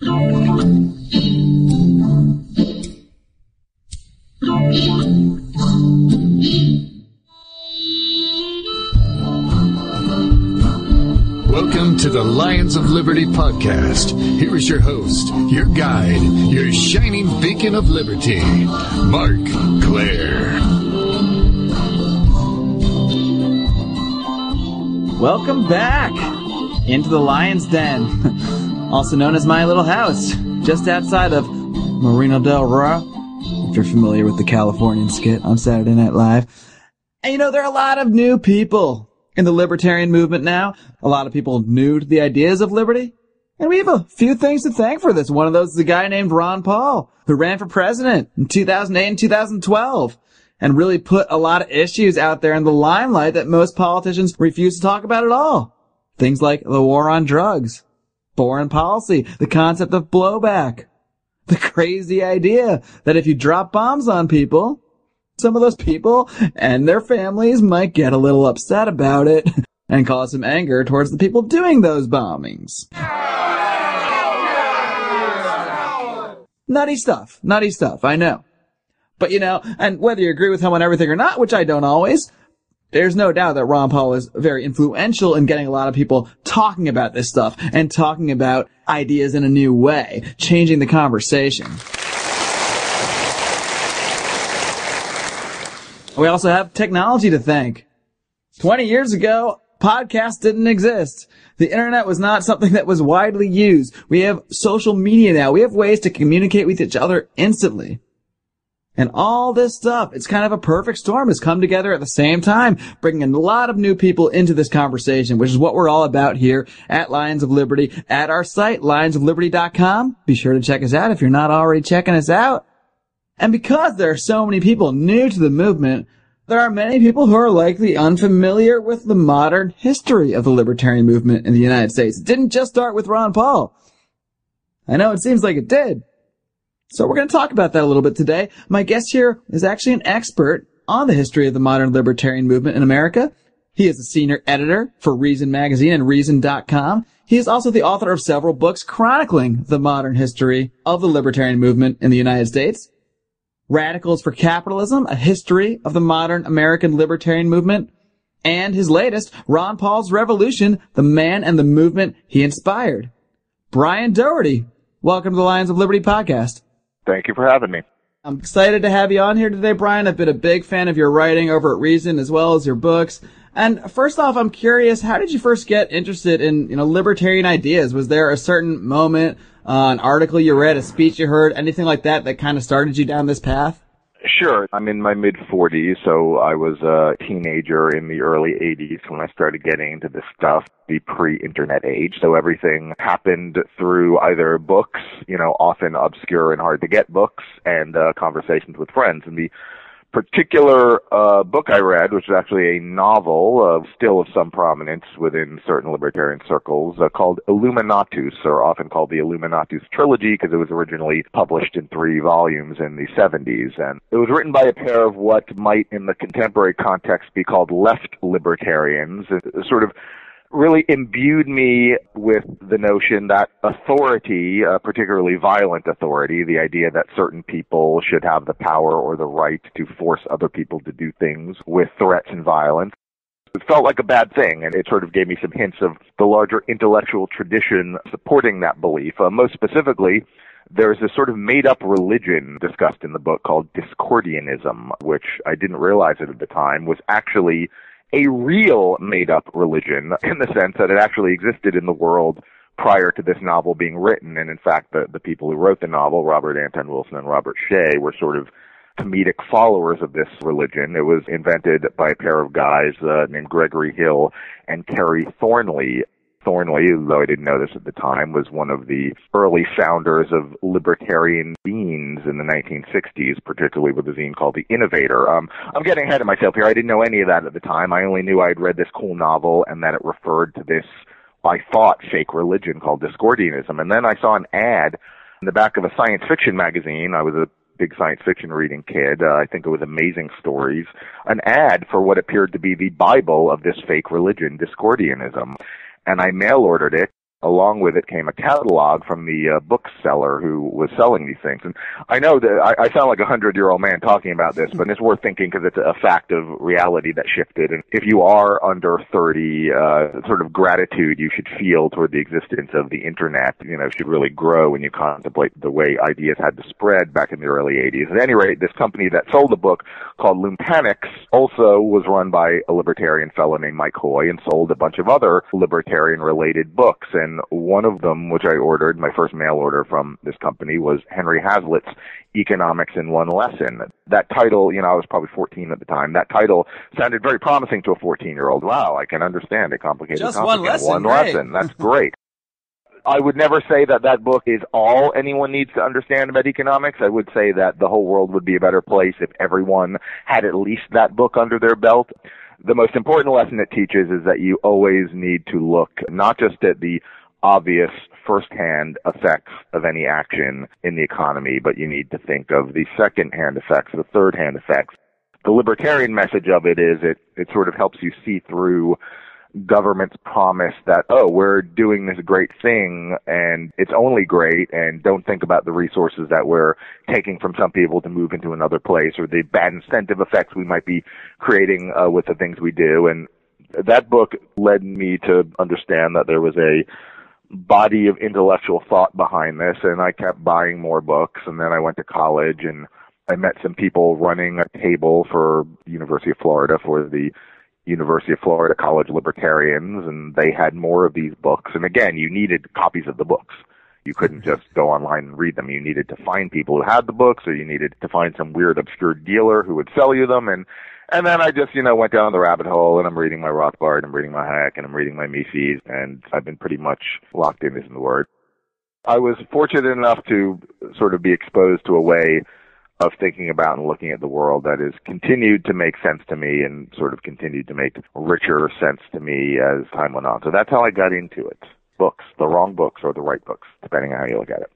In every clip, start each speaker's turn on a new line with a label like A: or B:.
A: Welcome to the Lions of Liberty podcast. Here is your host, your guide, your shining beacon of liberty, Marc Clair.
B: Welcome back into the Lion's Den, also known as my little house, just outside of Marina del Rey. If you're familiar with the Californian skit on Saturday Night Live. And you know, there are a lot of new people in the libertarian movement now. A lot of people new to the ideas of liberty. And we have a few things to thank for this. One of those is a guy named Ron Paul, who ran for president in 2008 and 2012 and really put a lot of issues out there in the limelight that most politicians refuse to talk about at all. Things like the war on drugs, foreign policy, the concept of blowback, the crazy idea that if you drop bombs on people, some of those people and their families might get a little upset about it and cause some anger towards the people doing those bombings. Nutty stuff. Nutty stuff. I know. But you know, and whether you agree with him on everything or not, which I don't always, there's no doubt that Ron Paul was very influential in getting a lot of people talking about this stuff and talking about ideas in a new way, changing the conversation. We also have technology to thank. 20 years ago, podcasts didn't exist. The internet was not something that was widely used. We have social media now. We have ways to communicate with each other instantly. And all this stuff, it's kind of a perfect storm has come together at the same time, bringing a lot of new people into this conversation, which is what we're all about here at Lions of Liberty at our site, lionsofliberty.com. Be sure to check us out if you're not already checking us out. And because there are so many people new to the movement, there are many people who are likely unfamiliar with the modern history of the libertarian movement in the United States. It didn't just start with Ron Paul. I know it seems like it did. So we're going to talk about that a little bit today. My guest here is actually an expert on the history of the modern libertarian movement in America. He is a senior editor for Reason Magazine and Reason.com. He is also the author of several books chronicling the modern history of the libertarian movement in the United States. Radicals for Capitalism, a history of the modern American libertarian movement, and his latest, Ron Paul's Revolution, the man and the movement he inspired. Brian Doherty, welcome to the Lions of Liberty podcast.
C: Thank you for having me.
B: I'm excited to have you on here today, Brian. I've been a big fan of your writing over at Reason as well as your books. And first off, I'm curious, how did you first get interested in, you know, libertarian ideas? Was there a certain moment uh, an article you read, a speech you heard, anything like that that kind of started you down this path?
C: Sure. I'm in my mid 40s, so I was a teenager in the early 80s when I started getting into this stuff, the pre-internet age. So everything happened through either books, you know, often obscure and hard to get books, and uh, conversations with friends. And the particular uh, book I read, which is actually a novel, uh, still of some prominence within certain libertarian circles, uh, called Illuminatus, or often called the Illuminatus Trilogy, because it was originally published in three volumes in the 70s. And it was written by a pair of what might, in the contemporary context, be called left libertarians, sort of really imbued me with the notion that authority, uh, particularly violent authority, the idea that certain people should have the power or the right to force other people to do things with threats and violence, it felt like a bad thing, and it sort of gave me some hints of the larger intellectual tradition supporting that belief. Uh, most specifically, there's a sort of made up religion discussed in the book called Discordianism, which I didn't realize it at the time was actually a real made up religion in the sense that it actually existed in the world prior to this novel being written. And in fact, the, the people who wrote the novel, Robert Anton Wilson and Robert Shea, were sort of comedic followers of this religion. It was invented by a pair of guys uh, named Gregory Hill and Kerry Thornley Thornley, though I didn't know this at the time, was one of the early founders of libertarian zines in the 1960s, particularly with a zine called The Innovator. Um, I'm getting ahead of myself here. I didn't know any of that at the time. I only knew I'd read this cool novel and that it referred to this, I thought, fake religion called Discordianism. And then I saw an ad in the back of a science fiction magazine. I was a big science fiction reading kid. Uh, I think it was Amazing Stories. An ad for what appeared to be the Bible of this fake religion, Discordianism and I mail ordered it. Along with it came a catalog from the uh, bookseller who was selling these things. And I know that I, I sound like a hundred year old man talking about this, but it's worth thinking because it's a fact of reality that shifted. And if you are under 30, uh, sort of gratitude you should feel toward the existence of the internet, you know, should really grow when you contemplate the way ideas had to spread back in the early 80s. At any rate, this company that sold the book called Loompanics also was run by a libertarian fellow named Mike Hoy and sold a bunch of other libertarian related books. And and one of them, which I ordered, my first mail order from this company, was Henry Hazlitt's Economics in One Lesson. That title, you know, I was probably 14 at the time. That title sounded very promising to a 14 year old. Wow, I can understand a complicated
B: Just
C: one
B: lesson.
C: One
B: great.
C: lesson. That's great. I would never say that that book is all anyone needs to understand about economics. I would say that the whole world would be a better place if everyone had at least that book under their belt the most important lesson it teaches is that you always need to look not just at the obvious first-hand effects of any action in the economy, but you need to think of the second-hand effects, the third-hand effects. The libertarian message of it is it, it sort of helps you see through government's promise that, oh, we're doing this great thing and it's only great and don't think about the resources that we're taking from some people to move into another place or the bad incentive effects we might be creating uh, with the things we do. And that book led me to understand that there was a body of intellectual thought behind this and I kept buying more books and then I went to college and I met some people running a table for University of Florida for the University of Florida College Libertarians, and they had more of these books. And again, you needed copies of the books. You couldn't just go online and read them. You needed to find people who had the books, or you needed to find some weird, obscure dealer who would sell you them. And and then I just, you know, went down the rabbit hole, and I'm reading my Rothbard, and I'm reading my Hayek, and I'm reading my Mises, and I've been pretty much locked in, isn't the word. I was fortunate enough to sort of be exposed to a way of thinking about and looking at the world that has continued to make sense to me and sort of continued to make richer sense to me as time went on. So that's how I got into it. Books, the wrong books or the right books, depending on how you look at it.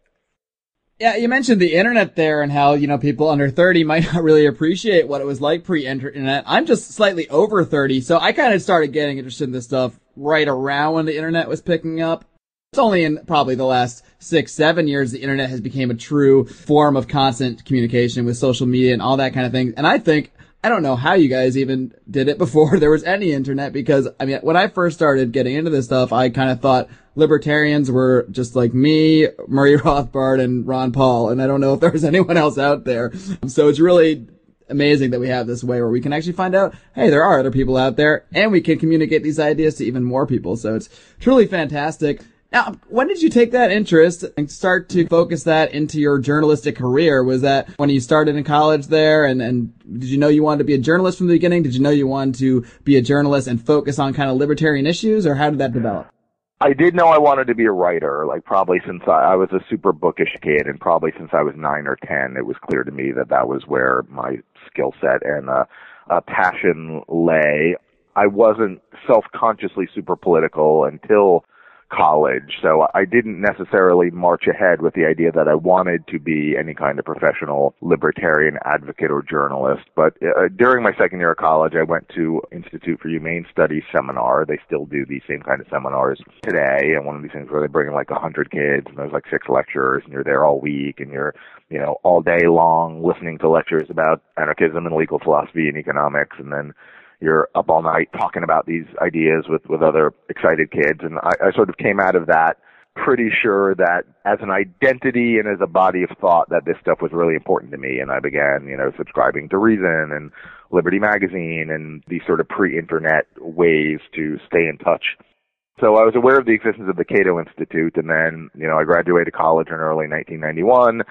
B: Yeah, you mentioned the internet there and how, you know, people under 30 might not really appreciate what it was like pre-internet. I'm just slightly over 30, so I kind of started getting interested in this stuff right around when the internet was picking up. It's only in probably the last six, seven years the internet has become a true form of constant communication with social media and all that kind of thing. And I think, I don't know how you guys even did it before there was any internet because, I mean, when I first started getting into this stuff, I kind of thought libertarians were just like me, Murray Rothbard, and Ron Paul. And I don't know if there was anyone else out there. So it's really amazing that we have this way where we can actually find out, hey, there are other people out there and we can communicate these ideas to even more people. So it's truly fantastic. Now, when did you take that interest and start to focus that into your journalistic career? Was that when you started in college there and, and did you know you wanted to be a journalist from the beginning? Did you know you wanted to be a journalist and focus on kind of libertarian issues or how did that develop?
C: I did know I wanted to be a writer, like probably since I, I was a super bookish kid and probably since I was nine or ten, it was clear to me that that was where my skill set and uh, uh, passion lay. I wasn't self-consciously super political until college. So I didn't necessarily march ahead with the idea that I wanted to be any kind of professional libertarian advocate or journalist. But uh, during my second year of college, I went to Institute for Humane Studies seminar. They still do these same kind of seminars today. And one of these things where they bring in like a hundred kids and there's like six lecturers and you're there all week and you're, you know, all day long listening to lectures about anarchism and legal philosophy and economics. And then you're up all night talking about these ideas with, with other excited kids. And I, I sort of came out of that pretty sure that as an identity and as a body of thought that this stuff was really important to me and I began, you know, subscribing to Reason and Liberty Magazine and these sort of pre-internet ways to stay in touch. So I was aware of the existence of the Cato Institute and then, you know, I graduated college in early 1991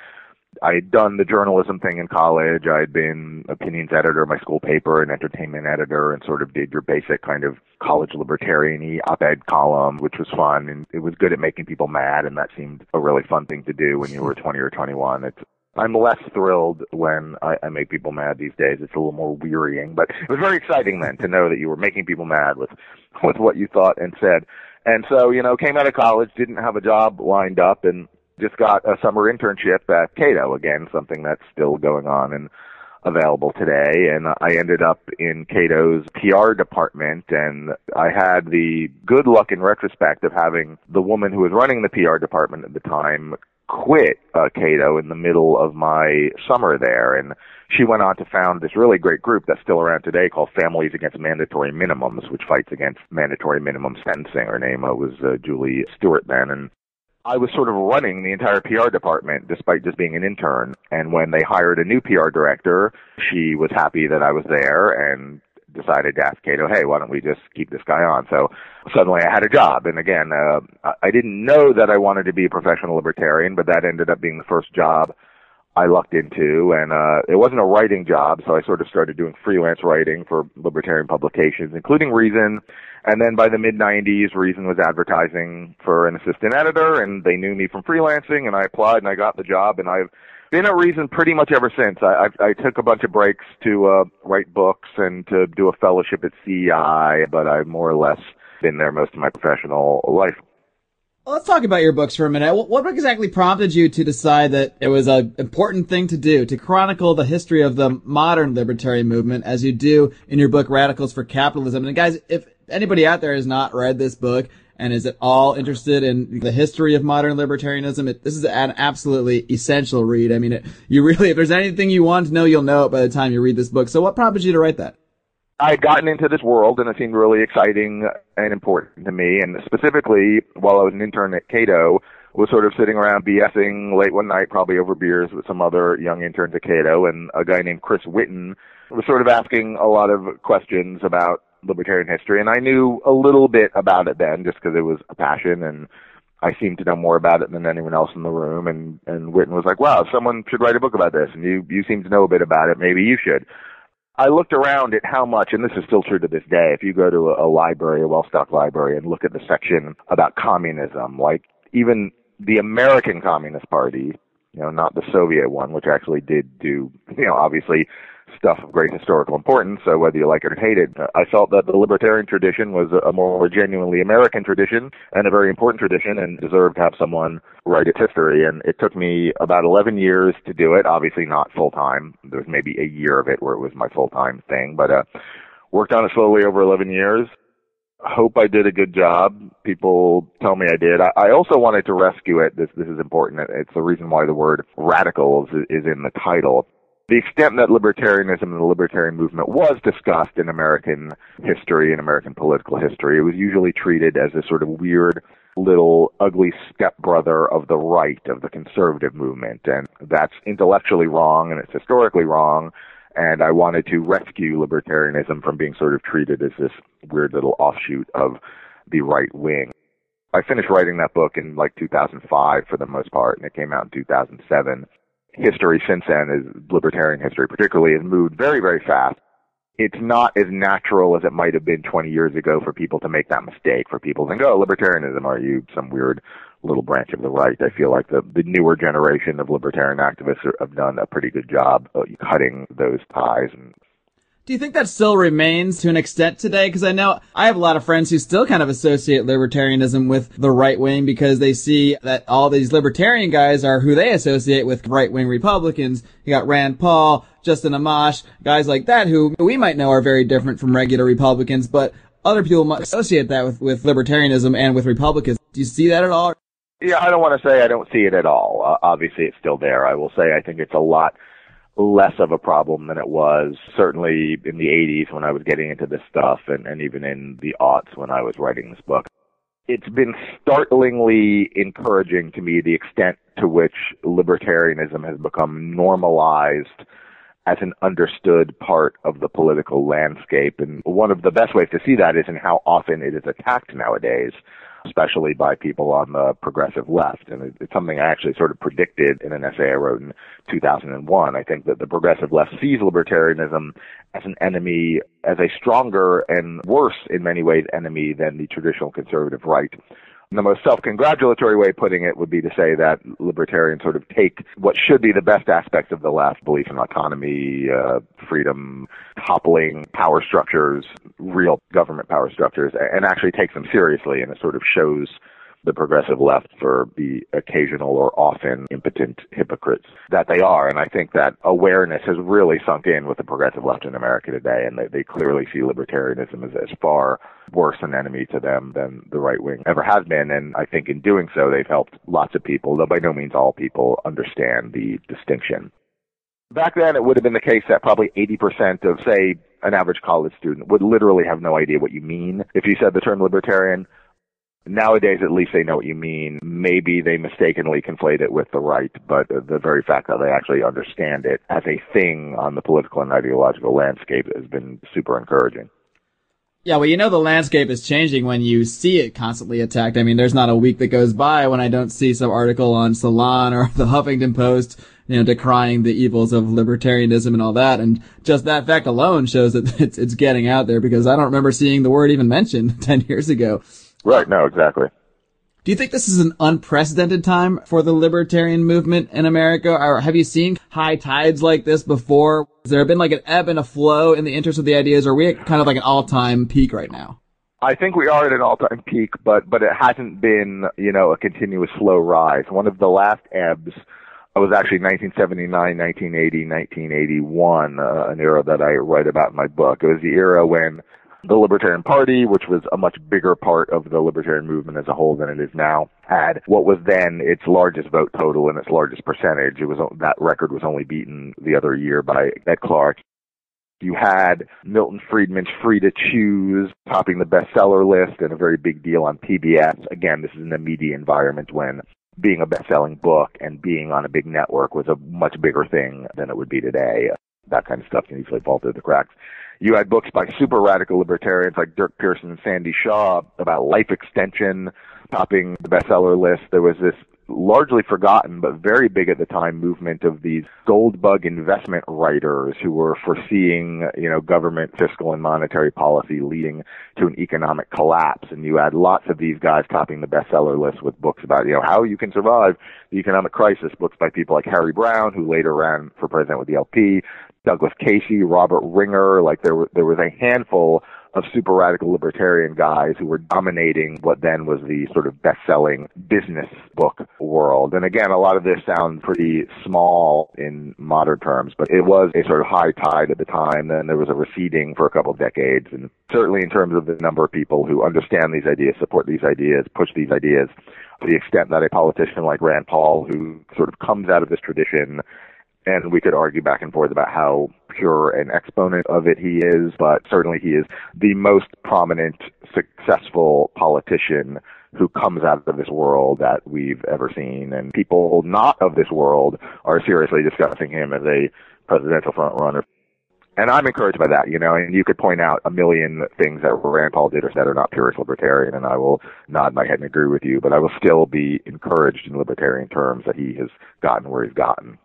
C: I had done the journalism thing in college. I'd been opinions editor of my school paper and entertainment editor and sort of did your basic kind of college libertarian op-ed column, which was fun and it was good at making people mad and that seemed a really fun thing to do when you were 20 or 21. It's I'm less thrilled when I, I make people mad these days. It's a little more wearying, but it was very exciting then to know that you were making people mad with, with what you thought and said. And so, you know, came out of college, didn't have a job lined up and just got a summer internship at Cato again, something that's still going on. And available today. And I ended up in Cato's PR department and I had the good luck in retrospect of having the woman who was running the PR department at the time quit uh, Cato in the middle of my summer there, and she went on to found this really great group that's still around today called Families Against Mandatory Minimums, which fights against mandatory minimum sentencing. Her name uh, was uh, Julie Stewart then, and I was sort of running the entire PR department despite just being an intern. And when they hired a new PR director, she was happy that I was there and decided to ask Cato, hey, why don't we just keep this guy on? So suddenly I had a job. And again, uh, I didn't know that I wanted to be a professional libertarian, but that ended up being the first job I lucked into. And, uh, it wasn't a writing job. So I sort of started doing freelance writing for libertarian publications, including Reason. And then by the mid 90s, Reason was advertising for an assistant editor and they knew me from freelancing and I applied and I got the job and I've been at reason pretty much ever since. I, I, I took a bunch of breaks to uh, write books and to do a fellowship at CEI, but I've more or less been there most of my professional life.
B: Let's talk about your books for a minute. What exactly prompted you to decide that it was an important thing to do, to chronicle the history of the modern libertarian movement as you do in your book, Radicals for Capitalism? And guys, if anybody out there has not read this book, and is at all interested in the history of modern libertarianism, it, this is an absolutely essential read. I mean, it, you really, if there's anything you want to know, you'll know it by the time you read this book. So what prompted you to write that?
C: I had gotten into this world and it seemed really exciting and important to me. And specifically, while I was an intern at Cato, was sort of sitting around BSing late one night, probably over beers with some other young interns at Cato, and a guy named Chris Whitten was sort of asking a lot of questions about libertarian history, and I knew a little bit about it then, just because it was a passion, and I seemed to know more about it than anyone else in the room. And and Whitten was like, "Wow, someone should write a book about this, and you you seem to know a bit about it. Maybe you should." I looked around at how much, and this is still true to this day. If you go to a, a library, a well-stocked library, and look at the section about communism, like even the American Communist Party, you know, not the Soviet one, which actually did do, you know, obviously stuff of great historical importance, so whether you like it or hate it. I felt that the libertarian tradition was a more genuinely American tradition and a very important tradition and deserved to have someone write its history. And it took me about 11 years to do it, obviously not full time. There was maybe a year of it where it was my full time thing, but, uh, worked on it slowly over 11 years. Hope I did a good job. People tell me I did. I, I also wanted to rescue it. This, this is important. It's the reason why the word radicals is in the title the extent that libertarianism and the libertarian movement was discussed in American history and American political history, it was usually treated as a sort of weird little ugly stepbrother of the right, of the conservative movement. And that's intellectually wrong and it's historically wrong. And I wanted to rescue libertarianism from being sort of treated as this weird little offshoot of the right wing. I finished writing that book in like 2005 for the most part, and it came out in 2007 history since then is libertarian history particularly has moved very, very fast. It's not as natural as it might have been 20 years ago for people to make that mistake, for people to think, oh, libertarianism, are you some weird little branch of the right? I feel like the, the newer generation of libertarian activists are, have done a pretty good job of cutting those ties and
B: do you think that still remains to an extent today? Because I know I have a lot of friends who still kind of associate libertarianism with the right wing because they see that all these libertarian guys are who they associate with right wing Republicans. You got Rand Paul, Justin Amash, guys like that who we might know are very different from regular Republicans, but other people might associate that with, with libertarianism and with Republicans. Do you see that at all?
C: Yeah, I don't want to say I don't see it at all. Uh, obviously, it's still there. I will say I think it's a lot less of a problem than it was certainly in the 80s when I was getting into this stuff and, and even in the aughts when I was writing this book. It's been startlingly encouraging to me the extent to which libertarianism has become normalized as an understood part of the political landscape. And one of the best ways to see that is in how often it is attacked nowadays especially by people on the progressive left. And it's something I actually sort of predicted in an essay I wrote in 2001. I think that the progressive left sees libertarianism as an enemy, as a stronger and worse in many ways enemy than the traditional conservative right the most self-congratulatory way of putting it would be to say that libertarians sort of take what should be the best aspects of the left, belief in autonomy, uh, freedom, toppling power structures, real government power structures, and actually takes them seriously, and it sort of shows the progressive left for the occasional or often impotent hypocrites that they are. And I think that awareness has really sunk in with the progressive left in America today, and they, they clearly see libertarianism as, as far worse an enemy to them than the right wing ever has been. And I think in doing so, they've helped lots of people, though by no means all people, understand the distinction. Back then, it would have been the case that probably 80% of, say, an average college student would literally have no idea what you mean. If you said the term libertarian, Nowadays, at least they know what you mean. Maybe they mistakenly conflate it with the right, but the very fact that they actually understand it as a thing on the political and ideological landscape has been super encouraging.
B: Yeah, well, you know the landscape is changing when you see it constantly attacked. I mean, there's not a week that goes by when I don't see some article on Salon or the Huffington Post, you know, decrying the evils of libertarianism and all that. And just that fact alone shows that it's, it's getting out there because I don't remember seeing the word even mentioned 10 years ago.
C: Right. No, exactly.
B: Do you think this is an unprecedented time for the libertarian movement in America? Or have you seen high tides like this before? Has there been like an ebb and a flow in the interest of the ideas? Or are we at kind of like an all-time peak right now?
C: I think we are at an all-time peak, but but it hasn't been, you know, a continuous slow rise. One of the last ebbs was actually 1979, 1980, 1981, uh, an era that I write about in my book. It was the era when the Libertarian Party, which was a much bigger part of the libertarian movement as a whole than it is now, had what was then its largest vote total and its largest percentage. It was that record was only beaten the other year by Ed Clark. You had Milton Friedman's Free to Choose topping the bestseller list and a very big deal on PBS. Again, this is in a media environment when being a best-selling book and being on a big network was a much bigger thing than it would be today. That kind of stuff can easily fall through the cracks. You had books by super radical libertarians like Dirk Pearson and Sandy Shaw about life extension topping the bestseller list. There was this largely forgotten but very big at the time movement of these gold bug investment writers who were foreseeing, you know, government fiscal and monetary policy leading to an economic collapse. And you had lots of these guys topping the bestseller list with books about, you know, how you can survive the economic crisis. Books by people like Harry Browne, who later ran for president with the LP, Douglas Casey, Robert Ringer, like there were, there was a handful of super radical libertarian guys who were dominating what then was the sort of best-selling business book world. And again, a lot of this sounds pretty small in modern terms, but it was a sort of high tide at the time. Then there was a receding for a couple of decades. And certainly in terms of the number of people who understand these ideas, support these ideas, push these ideas, to the extent that a politician like Rand Paul, who sort of comes out of this tradition and we could argue back and forth about how pure an exponent of it he is, but certainly he is the most prominent, successful politician who comes out of this world that we've ever seen. And people not of this world are seriously discussing him as a presidential frontrunner. And I'm encouraged by that, you know, and you could point out a million things that Rand Paul did that are not purist libertarian, and I will nod my head and agree with you, but I will still be encouraged in libertarian terms that he has gotten where he's gotten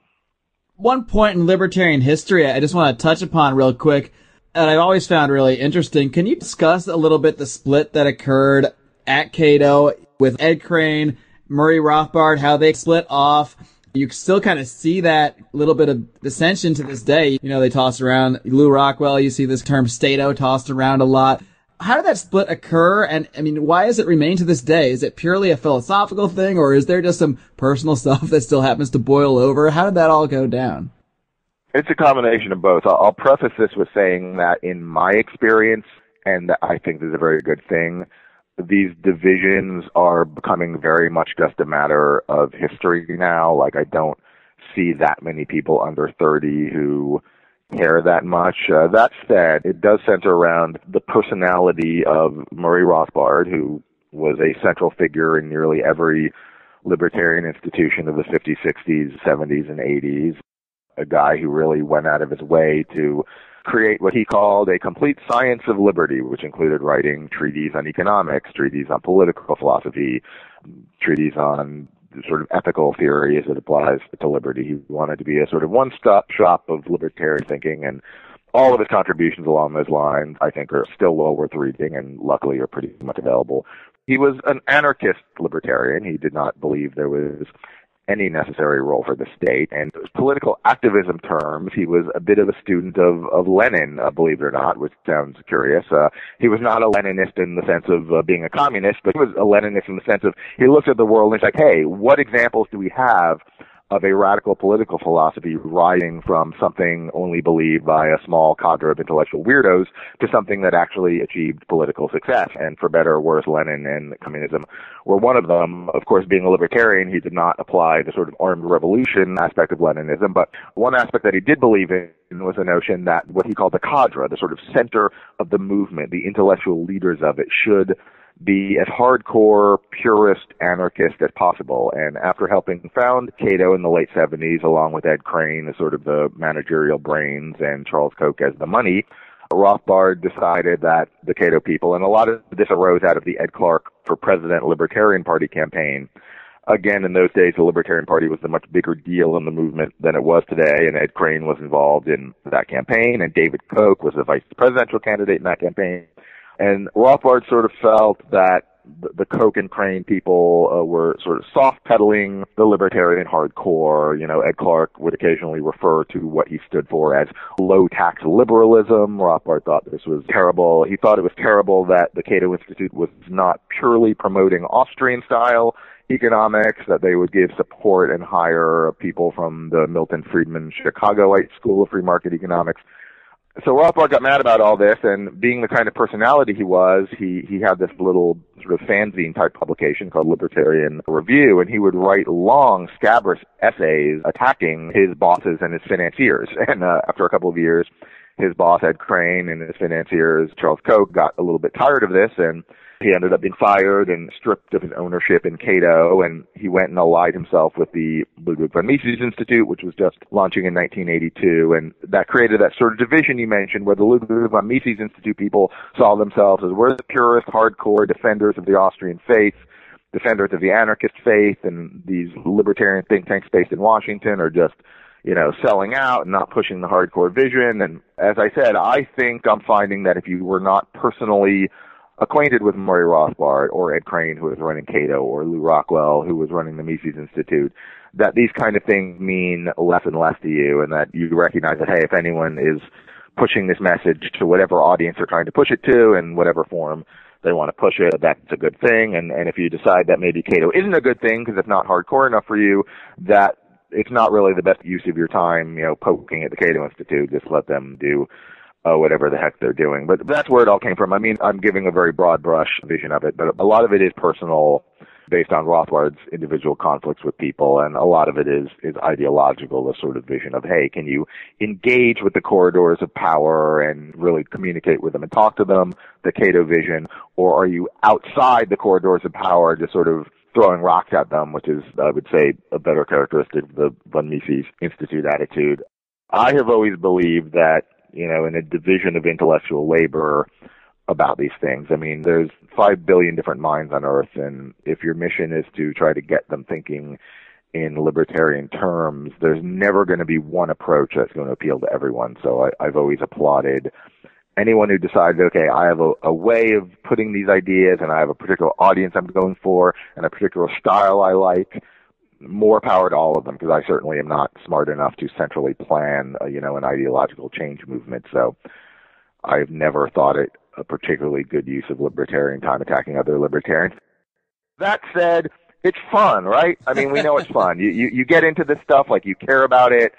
B: one point in libertarian history I just want to touch upon real quick that I've always found really interesting. Can you discuss a little bit the split that occurred at Cato with Ed Crane, Murray Rothbard, how they split off? You still kind of see that little bit of dissension to this day. You know, they toss around Lew Rockwell. You see this term Stato tossed around a lot how did that split occur? And I mean, why does it remain to this day? Is it purely a philosophical thing or is there just some personal stuff that still happens to boil over? How did that all go down?
C: It's a combination of both. I'll preface this with saying that in my experience, and I think this is a very good thing, these divisions are becoming very much just a matter of history now. Like I don't see that many people under 30 who care that much. Uh, that said, it does center around the personality of Murray Rothbard, who was a central figure in nearly every libertarian institution of the 50s, 60s, 70s, and 80s. A guy who really went out of his way to create what he called a complete science of liberty, which included writing treatises on economics, treatises on political philosophy, treatises on sort of ethical theory as it applies to liberty. He wanted to be a sort of one-stop shop of libertarian thinking, and all of his contributions along those lines, I think, are still well worth reading, and luckily are pretty much available. He was an anarchist libertarian. He did not believe there was any necessary role for the state. And political activism terms, he was a bit of a student of, of Lenin, uh, believe it or not, which sounds curious. Uh, he was not a Leninist in the sense of uh, being a communist, but he was a Leninist in the sense of he looked at the world and he's like, hey, what examples do we have of a radical political philosophy rising from something only believed by a small cadre of intellectual weirdos to something that actually achieved political success. And for better or worse, Lenin and communism were one of them. Of course, being a libertarian, he did not apply the sort of armed revolution aspect of Leninism, but one aspect that he did believe in was the notion that what he called the cadre, the sort of center of the movement, the intellectual leaders of it, should be as hardcore, purist anarchist as possible. And after helping found Cato in the late 70s, along with Ed Crane as sort of the managerial brains and Charles Koch as the money, Rothbard decided that the Cato people, and a lot of this arose out of the Ed Clark for President Libertarian Party campaign. Again, in those days, the Libertarian Party was a much bigger deal in the movement than it was today, and Ed Crane was involved in that campaign, and David Koch was the vice presidential candidate in that campaign. And Rothbard sort of felt that the, Koch and Crane people uh, were sort of soft pedaling the libertarian hardcore. You know, Ed Clark would occasionally refer to what he stood for as low tax liberalism. Rothbard thought this was terrible. He thought it was terrible that the Cato Institute was not purely promoting Austrian style economics, that they would give support and hire people from the Milton Friedman Chicagoite School of Free Market Economics so Rothbard got mad about all this, and being the kind of personality he was, he he had this little sort of fanzine type publication called Libertarian Review, and he would write long, scabrous essays attacking his bosses and his financiers. And uh, after a couple of years, his boss Ed Crane and his financiers Charles Koch got a little bit tired of this, and he ended up being fired and stripped of his ownership in Cato, and he went and allied himself with the Ludwig von Mises Institute, which was just launching in 1982, and that created that sort of division you mentioned, where the Ludwig von Mises Institute people saw themselves as we're the purest, hardcore defenders of the Austrian faith, defenders of the anarchist faith, and these libertarian think tanks based in Washington are just you know, selling out and not pushing the hardcore vision. And as I said, I think I'm finding that if you were not personally acquainted with Murray Rothbard or Ed Crane, who was running Cato, or Lew Rockwell, who was running the Mises Institute, that these kind of things mean less and less to you, and that you recognize that, hey, if anyone is pushing this message to whatever audience they're trying to push it to in whatever form they want to push it, that's a good thing. And, and if you decide that maybe Cato isn't a good thing because it's not hardcore enough for you, that it's not really the best use of your time, you know, poking at the Cato Institute. Just let them do uh, whatever the heck they're doing. But that's where it all came from. I mean, I'm giving a very broad brush vision of it, but a lot of it is personal based on Rothbard's individual conflicts with people, and a lot of it is is ideological, the sort of vision of, hey, can you engage with the corridors of power and really communicate with them and talk to them, the Cato vision, or are you outside the corridors of power, just sort of throwing rocks at them, which is, I would say, a better characteristic of the von Mises Institute attitude. I have always believed that you know, in a division of intellectual labor about these things. I mean, there's five billion different minds on earth, and if your mission is to try to get them thinking in libertarian terms, there's never going to be one approach that's going to appeal to everyone. So I, I've always applauded anyone who decides, okay, I have a, a way of putting these ideas and I have a particular audience I'm going for and a particular style I like more power to all of them because I certainly am not smart enough to centrally plan, uh, you know, an ideological change movement. So I've never thought it a particularly good use of libertarian time attacking other libertarians. That said, it's fun, right? I mean, we know it's fun. You, you you get into this stuff like you care about it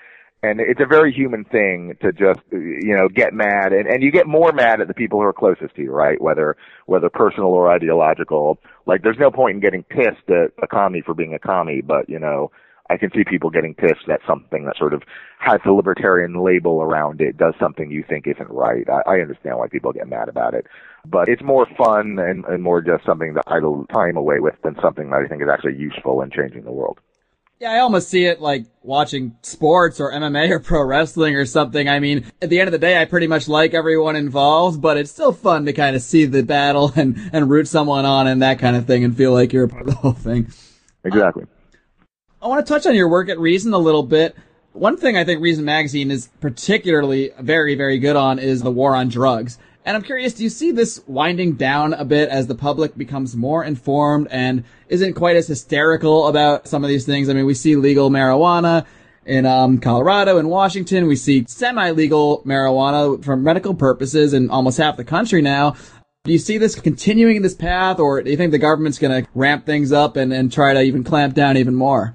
C: and it's a very human thing to just you know get mad and and you get more mad at the people who are closest to you right whether whether personal or ideological like there's no point in getting pissed at a commie for being a commie but you know I can see people getting pissed at something that sort of has the libertarian label around it, does something you think isn't right. I, I understand why people get mad about it. But it's more fun and, and more just something to idle time away with than something that I think is actually useful in changing the world.
B: Yeah, I almost see it like watching sports or MMA or pro wrestling or something. I mean, at the end of the day, I pretty much like everyone involved, but it's still fun to kind of see the battle and, and root someone on and that kind of thing and feel like you're a part of the whole thing.
C: Exactly.
B: I want to touch on your work at Reason a little bit. One thing I think Reason Magazine is particularly very, very good on is the war on drugs. And I'm curious, do you see this winding down a bit as the public becomes more informed and isn't quite as hysterical about some of these things? I mean, we see legal marijuana in um, Colorado and Washington. We see semi-legal marijuana for medical purposes in almost half the country now. Do you see this continuing in this path, or do you think the government's going to ramp things up and, and try to even clamp down even more?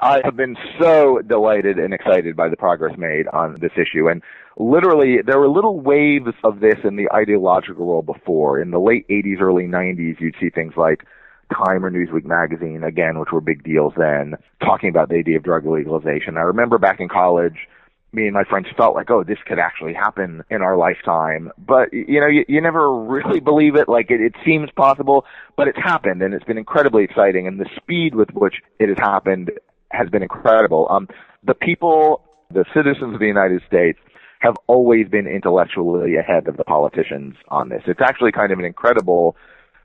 C: I have been so delighted and excited by the progress made on this issue. And literally, there were little waves of this in the ideological world before. In the late 80s, early 90s, you'd see things like Time or Newsweek magazine, again, which were big deals then, talking about the idea of drug legalization. I remember back in college, me and my friends felt like, oh, this could actually happen in our lifetime. But, you know, you, you never really believe it. Like, it, it seems possible, but it's happened, and it's been incredibly exciting. And the speed with which it has happened has been incredible. Um, the people, the citizens of the United States, have always been intellectually ahead of the politicians on this. It's actually kind of an incredible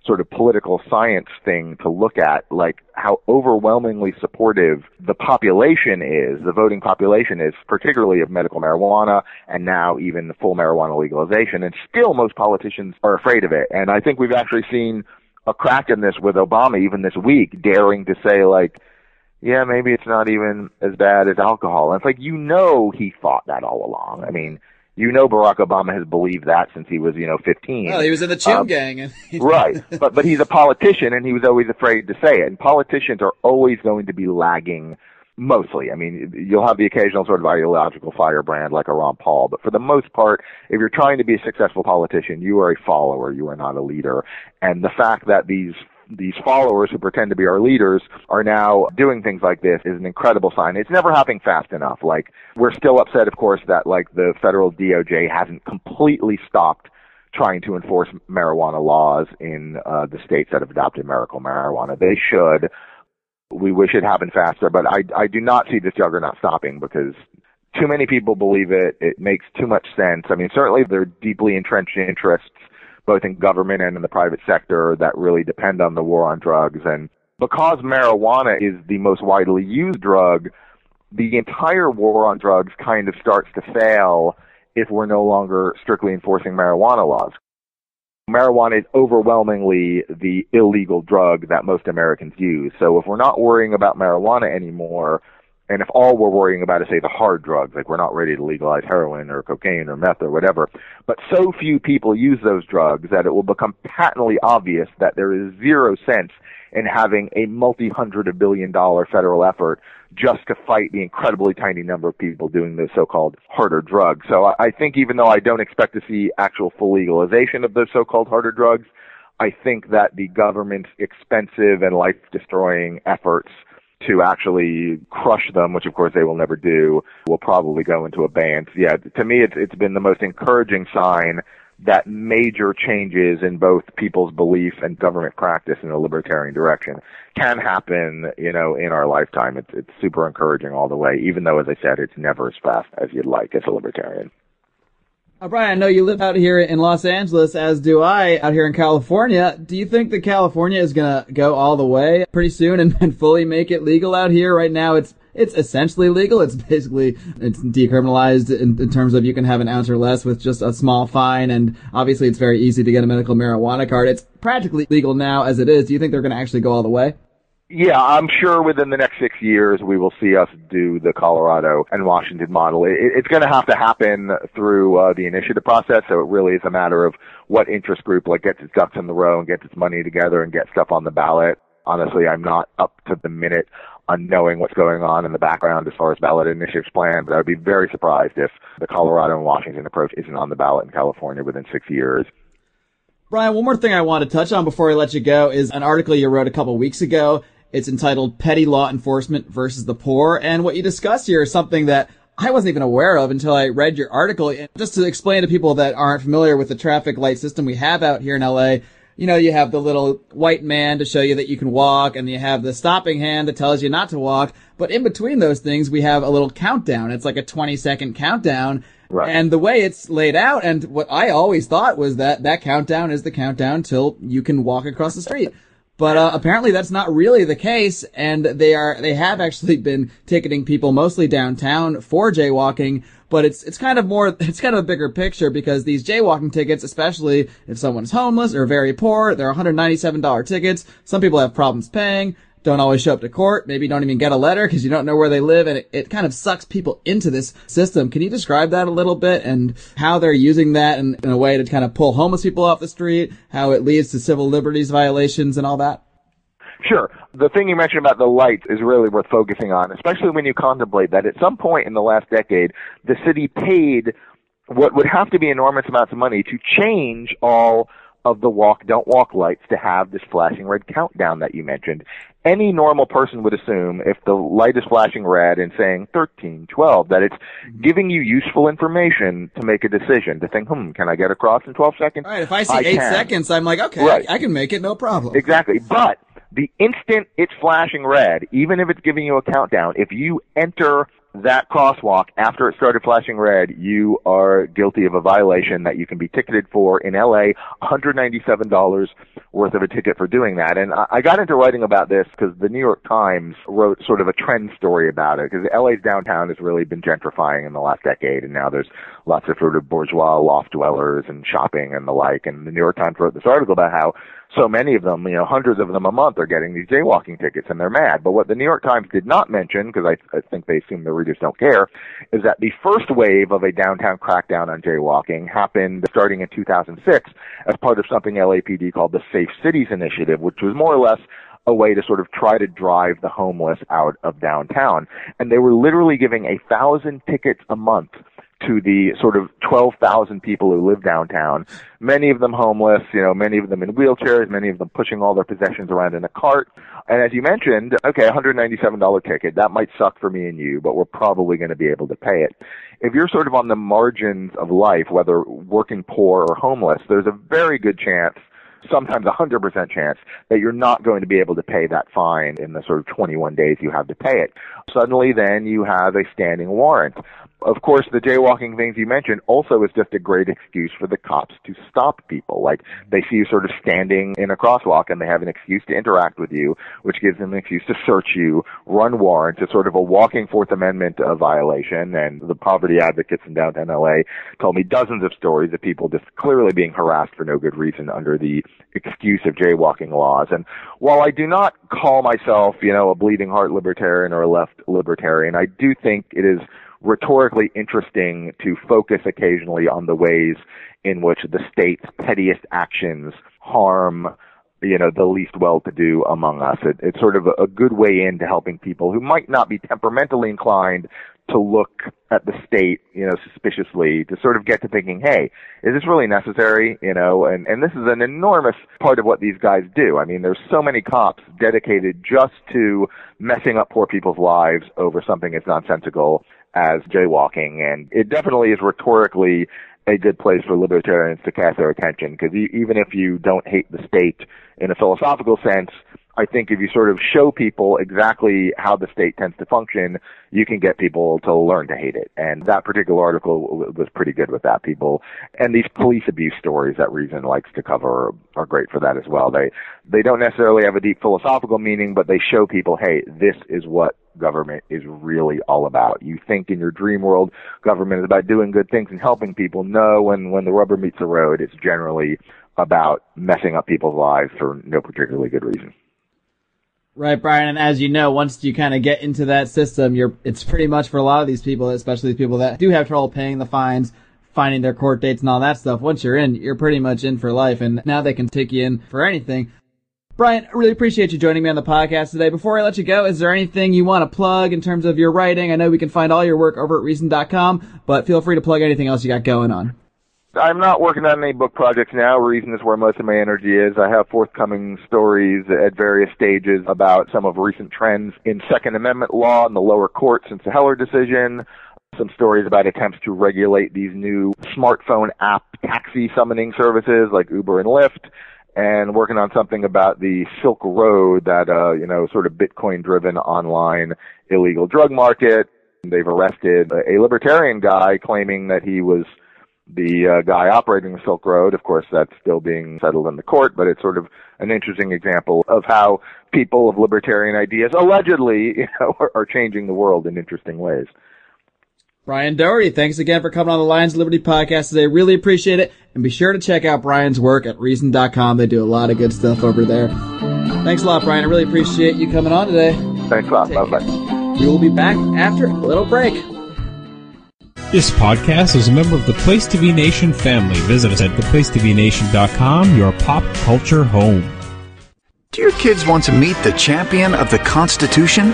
C: sort of political science thing to look at, like how overwhelmingly supportive the population is, the voting population is, particularly of medical marijuana and now even full marijuana legalization. And still most politicians are afraid of it. And I think we've actually seen a crack in this with Obama even this week, daring to say like, yeah, maybe it's not even as bad as alcohol. And it's like, you know, he thought that all along. I mean, you know, Barack Obama has believed that since he was, you know, 15.
B: Well, he was in the Choom um, gang. And
C: right. But, but he's a politician and he was always afraid to say it. And politicians are always going to be lagging mostly. I mean, you'll have the occasional sort of ideological firebrand like a Ron Paul, but for the most part, if you're trying to be a successful politician, you are a follower, you are not a leader. And the fact that these these followers who pretend to be our leaders are now doing things like this is an incredible sign. It's never happening fast enough. Like, we're still upset, of course, that like the federal DOJ hasn't completely stopped trying to enforce marijuana laws in uh, the states that have adopted medical marijuana. They should. We wish it happened faster, but I, I do not see this juggernaut stopping because too many people believe it. It makes too much sense. I mean, certainly there are deeply entrenched interests both in government and in the private sector that really depend on the war on drugs. And because marijuana is the most widely used drug, the entire war on drugs kind of starts to fail if we're no longer strictly enforcing marijuana laws. Marijuana is overwhelmingly the illegal drug that most Americans use. So if we're not worrying about marijuana anymore, and if all we're worrying about is say the hard drugs, like we're not ready to legalize heroin or cocaine or meth or whatever, but so few people use those drugs that it will become patently obvious that there is zero sense in having a multi-hundred billion dollar federal effort just to fight the incredibly tiny number of people doing the so-called harder drugs. So I think even though I don't expect to see actual full legalization of those so-called harder drugs, I think that the government's expensive and life-destroying efforts to actually crush them, which of course they will never do, will probably go into abeyance. Yeah, to me, it's it's been the most encouraging sign that major changes in both people's belief and government practice in a libertarian direction can happen, you know, in our lifetime. It's it's super encouraging all the way, even though, as I said, it's never as fast as you'd like as a libertarian.
B: Uh, Brian, I know you live out here in Los Angeles, as do I out here in California. Do you think that California is going to go all the way pretty soon and, and, fully make it legal out here? Right now, it's it's essentially legal. It's basically it's decriminalized in, in terms of you can have an ounce or less with just a small fine, and obviously it's very easy to get a medical marijuana card. It's practically legal now as it is. Do you think they're going to actually go all the way?
C: Yeah, I'm sure within the next six years we will see us do the Colorado and Washington model. It, it's going to have to happen through uh, the initiative process, so it really is a matter of what interest group like gets its ducks in the row and gets its money together and gets stuff on the ballot. Honestly, I'm not up to the minute on knowing what's going on in the background as far as ballot initiatives plan, but I would be very surprised if the Colorado and Washington approach isn't on the ballot in California within six years.
B: Brian, one more thing I want to touch on before I let you go is an article you wrote a couple weeks ago it's entitled Petty Law Enforcement versus the Poor. And what you discuss here is something that I wasn't even aware of until I read your article. Just to explain to people that aren't familiar with the traffic light system we have out here in LA, you know, you have the little white man to show you that you can walk and you have the stopping hand that tells you not to walk. But in between those things, we have a little countdown. It's like a 20 second countdown. Right. And the way it's laid out and what I always thought was that that countdown is the countdown till you can walk across the street. But uh, apparently that's not really the case, and they are they have actually been ticketing people mostly downtown for jaywalking. But it's it's kind of more it's kind of a bigger picture because these jaywalking tickets, especially if someone's homeless or very poor, they're $197 tickets. Some people have problems paying don't always show up to court, maybe don't even get a letter because you don't know where they live, and it, it, kind of sucks people into this system. Can you describe that a little bit and how they're using that in, in a way to kind of pull homeless people off the street, how it leads to civil liberties violations and all that?
C: Sure. The thing you mentioned about the lights is really worth focusing on, especially when you contemplate that at some point in the last decade, the city paid what would have to be enormous amounts of money to change all of the walk don't walk lights to have this flashing red countdown that you mentioned. Any normal person would assume if the light is flashing red and saying 13, 12, that it's giving you useful information to make a decision, to think, hmm, can I get across in 12 seconds?
B: All right, if I see I eight can. seconds, I'm like, okay, right. I, I can make it, no problem.
C: Exactly. But the instant it's flashing red, even if it's giving you a countdown, if you enter that crosswalk after it started flashing red, you are guilty of a violation that you can be ticketed for in LA, $197 worth of a ticket for doing that. And I got into writing about this because the New York Times wrote sort of a trend story about it because LA's downtown has really been gentrifying in the last decade and now there's lots of sort of bourgeois loft dwellers and shopping and the like. And the New York Times wrote this article about how so many of them, you know, hundreds of them a month are getting these jaywalking tickets and they're mad. But what the New York Times did not mention, because I, I think they assume the readers don't care, is that the first wave of a downtown crackdown on jaywalking happened starting in 2006 as part of something LAPD called the Safe Cities Initiative, which was more or less a way to sort of try to drive the homeless out of downtown. And they were literally giving a thousand tickets a month to the sort of 12,000 people who live downtown, many of them homeless, you know, many of them in wheelchairs, many of them pushing all their possessions around in a cart. And as you mentioned, okay, $197 ticket, that might suck for me and you, but we're probably going to be able to pay it. If you're sort of on the margins of life, whether working poor or homeless, there's a very good chance sometimes a 100% chance that you're not going to be able to pay that fine in the sort of 21 days you have to pay it. Suddenly then you have a standing warrant of course, the jaywalking things you mentioned also is just a great excuse for the cops to stop people. Like they see you sort of standing in a crosswalk and they have an excuse to interact with you, which gives them an excuse to search you, run warrants. It's sort of a walking Fourth Amendment uh, violation. And the poverty advocates in downtown LA told me dozens of stories of people just clearly being harassed for no good reason under the excuse of jaywalking laws. And while I do not call myself, you know, a bleeding heart libertarian or a left libertarian, I do think it is rhetorically interesting to focus occasionally on the ways in which the state's pettiest actions harm you know the least well-to-do among us. It, it's sort of a, a good way into helping people who might not be temperamentally inclined to look at the state, you know, suspiciously to sort of get to thinking, hey, is this really necessary? You know, and, and this is an enormous part of what these guys do. I mean, there's so many cops dedicated just to messing up poor people's lives over something as nonsensical as jaywalking, and it definitely is rhetorically a good place for libertarians to cast their attention because even if you don't hate the state in a philosophical sense, I think if you sort of show people exactly how the state tends to function, you can get people to learn to hate it. And that particular article was pretty good with that. People and these police abuse stories that Reason likes to cover are great for that as well. They they don't necessarily have a deep philosophical meaning, but they show people, hey, this is what government is really all about. You think in your dream world government is about doing good things and helping people. No, when when the rubber meets the road, it's generally about messing up people's lives for no particularly good reason.
B: Right, Brian. And as you know, once you kind of get into that system, you're, it's pretty much for a lot of these people, especially these people that do have trouble paying the fines, finding their court dates and all that stuff. Once you're in, you're pretty much in for life. And now they can take you in for anything. Brian, I really appreciate you joining me on the podcast today. Before I let you go, is there anything you want to plug in terms of your writing? I know we can find all your work over at Reason.com, but feel free to plug anything else you got going on.
C: I'm not working on any book projects now. Reason is where most of my energy is. I have forthcoming stories at various stages about some of recent trends in Second Amendment law in the lower court since the Heller decision. Some stories about attempts to regulate these new smartphone app taxi summoning services like Uber and Lyft and working on something about the Silk Road, that uh, you know, sort of Bitcoin-driven online illegal drug market. They've arrested a libertarian guy claiming that he was the uh, guy operating the Silk Road. Of course, that's still being settled in the court, but it's sort of an interesting example of how people of libertarian ideas allegedly you know, are, are changing the world in interesting ways.
B: Brian Doherty, thanks again for coming on the Lions of Liberty podcast today. Really appreciate it. And be sure to check out Brian's work at Reason.com. They do a lot of good stuff over there. Thanks a lot, Brian. I really appreciate you coming on today.
C: Thanks a lot. Bye bye.
B: We will be back after a little break.
D: This podcast is a member of the Place to Be Nation family. Visit us at theplacetobenation.com, your pop culture home.
E: Do your kids want to meet the champion of the Constitution?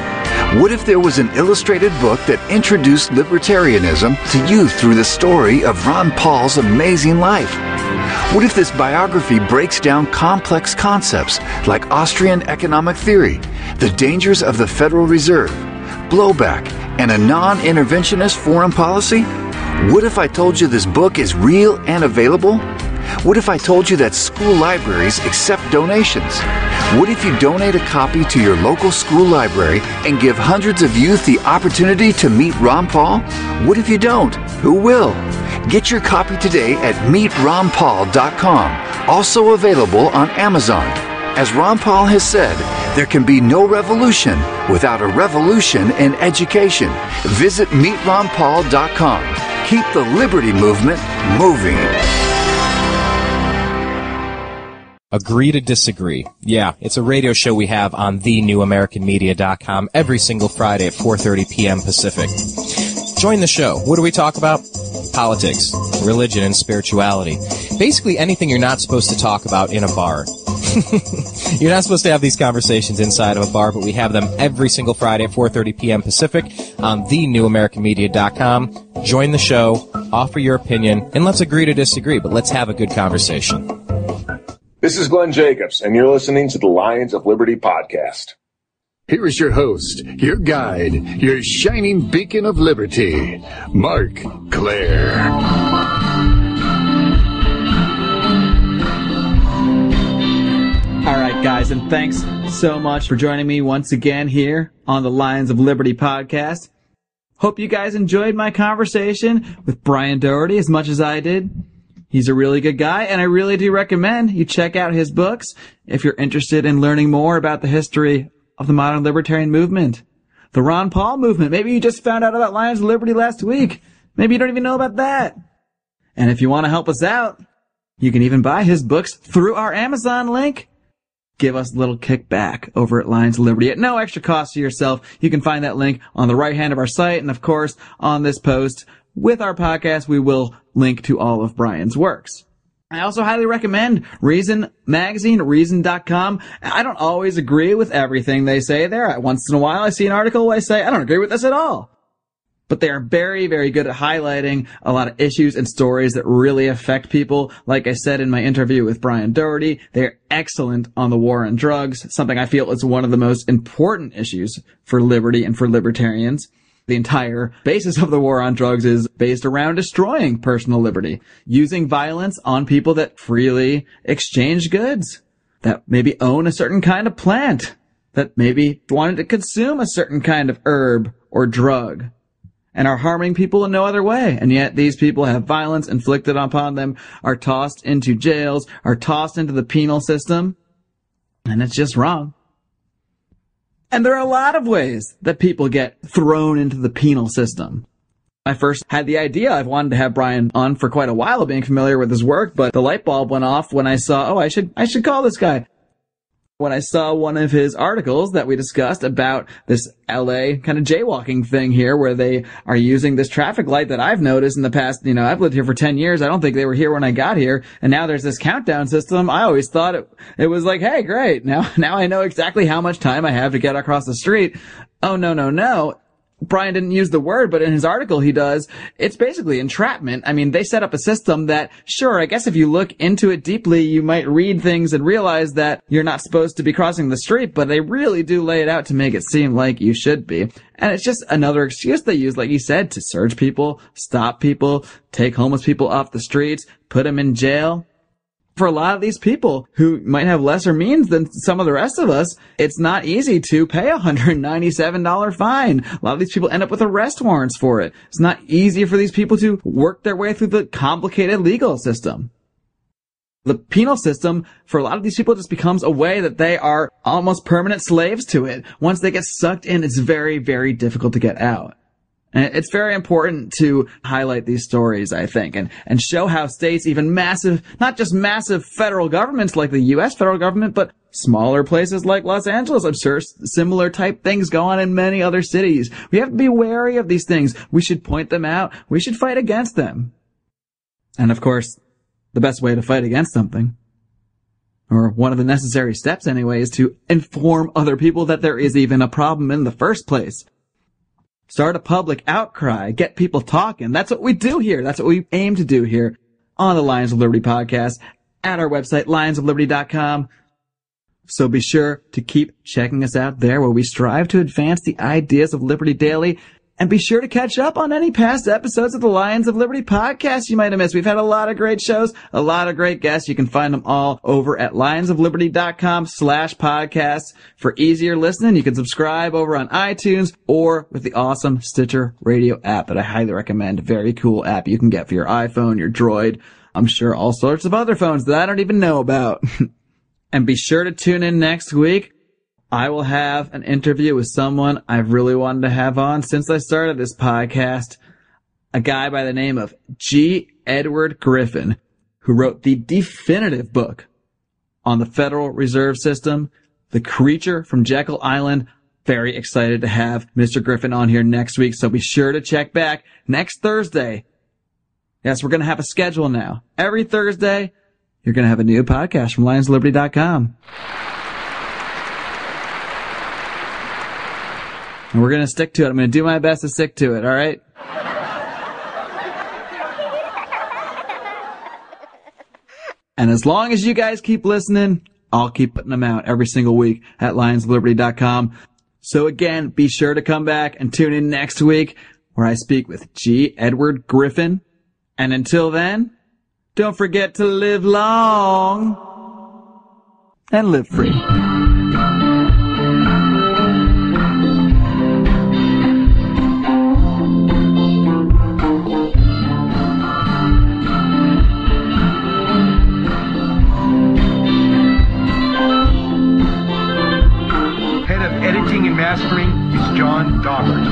E: What if there was an illustrated book that introduced libertarianism to you through the story of Ron Paul's amazing life? What if this biography breaks down complex concepts like Austrian economic theory, the dangers of the Federal Reserve, blowback, and a non interventionist foreign policy? What if I told you this book is real and available? What if I told you that school libraries accept donations? What if you donate a copy to your local school library and give hundreds of youth the opportunity to meet Ron Paul? What if you don't? Who will? Get your copy today at meetronpaul.com, also available on Amazon. As Ron Paul has said, there can be no revolution without a revolution in education. Visit meetronpaul.com. Keep the liberty movement moving.
F: Agree to disagree. Yeah, it's a radio show we have on thenewamericanmedia.com every single Friday at 4:30 p.m. Pacific. Join the show. What do we talk about? Politics, religion, and spirituality. Basically anything you're not supposed to talk about in a bar. You're not supposed to have these conversations inside of a bar, but we have them every single Friday at 4:30 p.m. Pacific on thenewamericanmedia.com. Join the show, offer your opinion, and let's agree to disagree, but let's have a good conversation.
G: This is Glenn Jacobs, and you're listening to the Lions of Liberty podcast.
A: Here is your host, your guide, your shining beacon of liberty, Marc Clair.
B: And thanks so much for joining me once again here on the Lions of Liberty podcast. Hope you guys enjoyed my conversation with Brian Doherty as much as I did. He's a really good guy, and I really do recommend you check out his books if you're interested in learning more about the history of the modern libertarian movement. The Ron Paul movement. Maybe you just found out about Lions of Liberty last week. Maybe you don't even know about that. And if you want to help us out, you can even buy his books through our Amazon link. Give us a little kickback over at Lions Liberty at no extra cost to yourself. You can find that link on the right hand of our site. And of course, on this post with our podcast, we will link to all of Brian's works. I also highly recommend Reason Magazine, Reason.com. I don't always agree with everything they say there. Once in a while I see an article where I say, I don't agree with this at all. But they are very, very good at highlighting a lot of issues and stories that really affect people. Like I said in my interview with Brian Doherty, they're excellent on the war on drugs, something I feel is one of the most important issues for liberty and for libertarians. The entire basis of the war on drugs is based around destroying personal liberty, using violence on people that freely exchange goods, that maybe own a certain kind of plant, that maybe wanted to consume a certain kind of herb or drug, and are harming people in no other way. And yet these people have violence inflicted upon them, are tossed into jails, are tossed into the penal system, and it's just wrong. And there are a lot of ways that people get thrown into the penal system. I first had the idea. I've wanted to have Brian on for quite a while, being familiar with his work, but the light bulb went off when I saw, oh, I should, I should call this guy. When I saw one of his articles that we discussed about this LA kind of jaywalking thing here, where they are using this traffic light that I've noticed in the past, you know, I've lived here for 10 years. I don't think they were here when I got here. And now there's this countdown system. I always thought it, it was like, hey, great. Now, now I know exactly how much time I have to get across the street. Oh, no, no, no. Brian didn't use the word, but in his article he does. It's basically entrapment. I mean, they set up a system that, sure, I guess if you look into it deeply, you might read things and realize that you're not supposed to be crossing the street, but they really do lay it out to make it seem like you should be. And it's just another excuse they use, like you said, to search people, stop people, take homeless people off the streets, put them in jail. For a lot of these people who might have lesser means than some of the rest of us, it's not easy to pay a $197 fine. A lot of these people end up with arrest warrants for it. It's not easy for these people to work their way through the complicated legal system. The penal system for a lot of these people just becomes a way that they are almost permanent slaves to it. Once they get sucked in, it's very, very difficult to get out. It's very important to highlight these stories, I think, and, and show how states, even massive, not just massive federal governments like the U.S. federal government, but smaller places like Los Angeles, I'm sure similar type things go on in many other cities. We have to be wary of these things. We should point them out. We should fight against them. And of course, the best way to fight against something, or one of the necessary steps anyway, is to inform other people that there is even a problem in the first place. Start a public outcry, get people talking. That's what we do here. That's what we aim to do here on the Lions of Liberty podcast at our website, lionsofliberty.com. So be sure to keep checking us out there where we strive to advance the ideas of liberty daily and be sure to catch up on any past episodes of the Lions of Liberty podcast you might have missed. We've had a lot of great shows, a lot of great guests. You can find them all over at lionsofliberty.com slash podcasts. For easier listening, you can subscribe over on iTunes or with the awesome Stitcher radio app that I highly recommend. Very cool app you can get for your iPhone, your Droid. I'm sure all sorts of other phones that I don't even know about. and be sure to tune in next week I will have an interview with someone I've really wanted to have on since I started this podcast. A guy by the name of G. Edward Griffin, who wrote the definitive book on the Federal Reserve System, the creature from Jekyll Island. Very excited to have Mr. Griffin on here next week, so be sure to check back next Thursday. Yes, we're going to have a schedule now. Every Thursday, you're going to have a new podcast from lionsliberty.com. And we're going to stick to it. I'm going to do my best to stick to it, all right? and as long as you guys keep listening, I'll keep putting them out every single week at lionsliberty.com. So again, be sure to come back and tune in next week where I speak with G. Edward Griffin. And until then, don't forget to live long and live free.
H: Head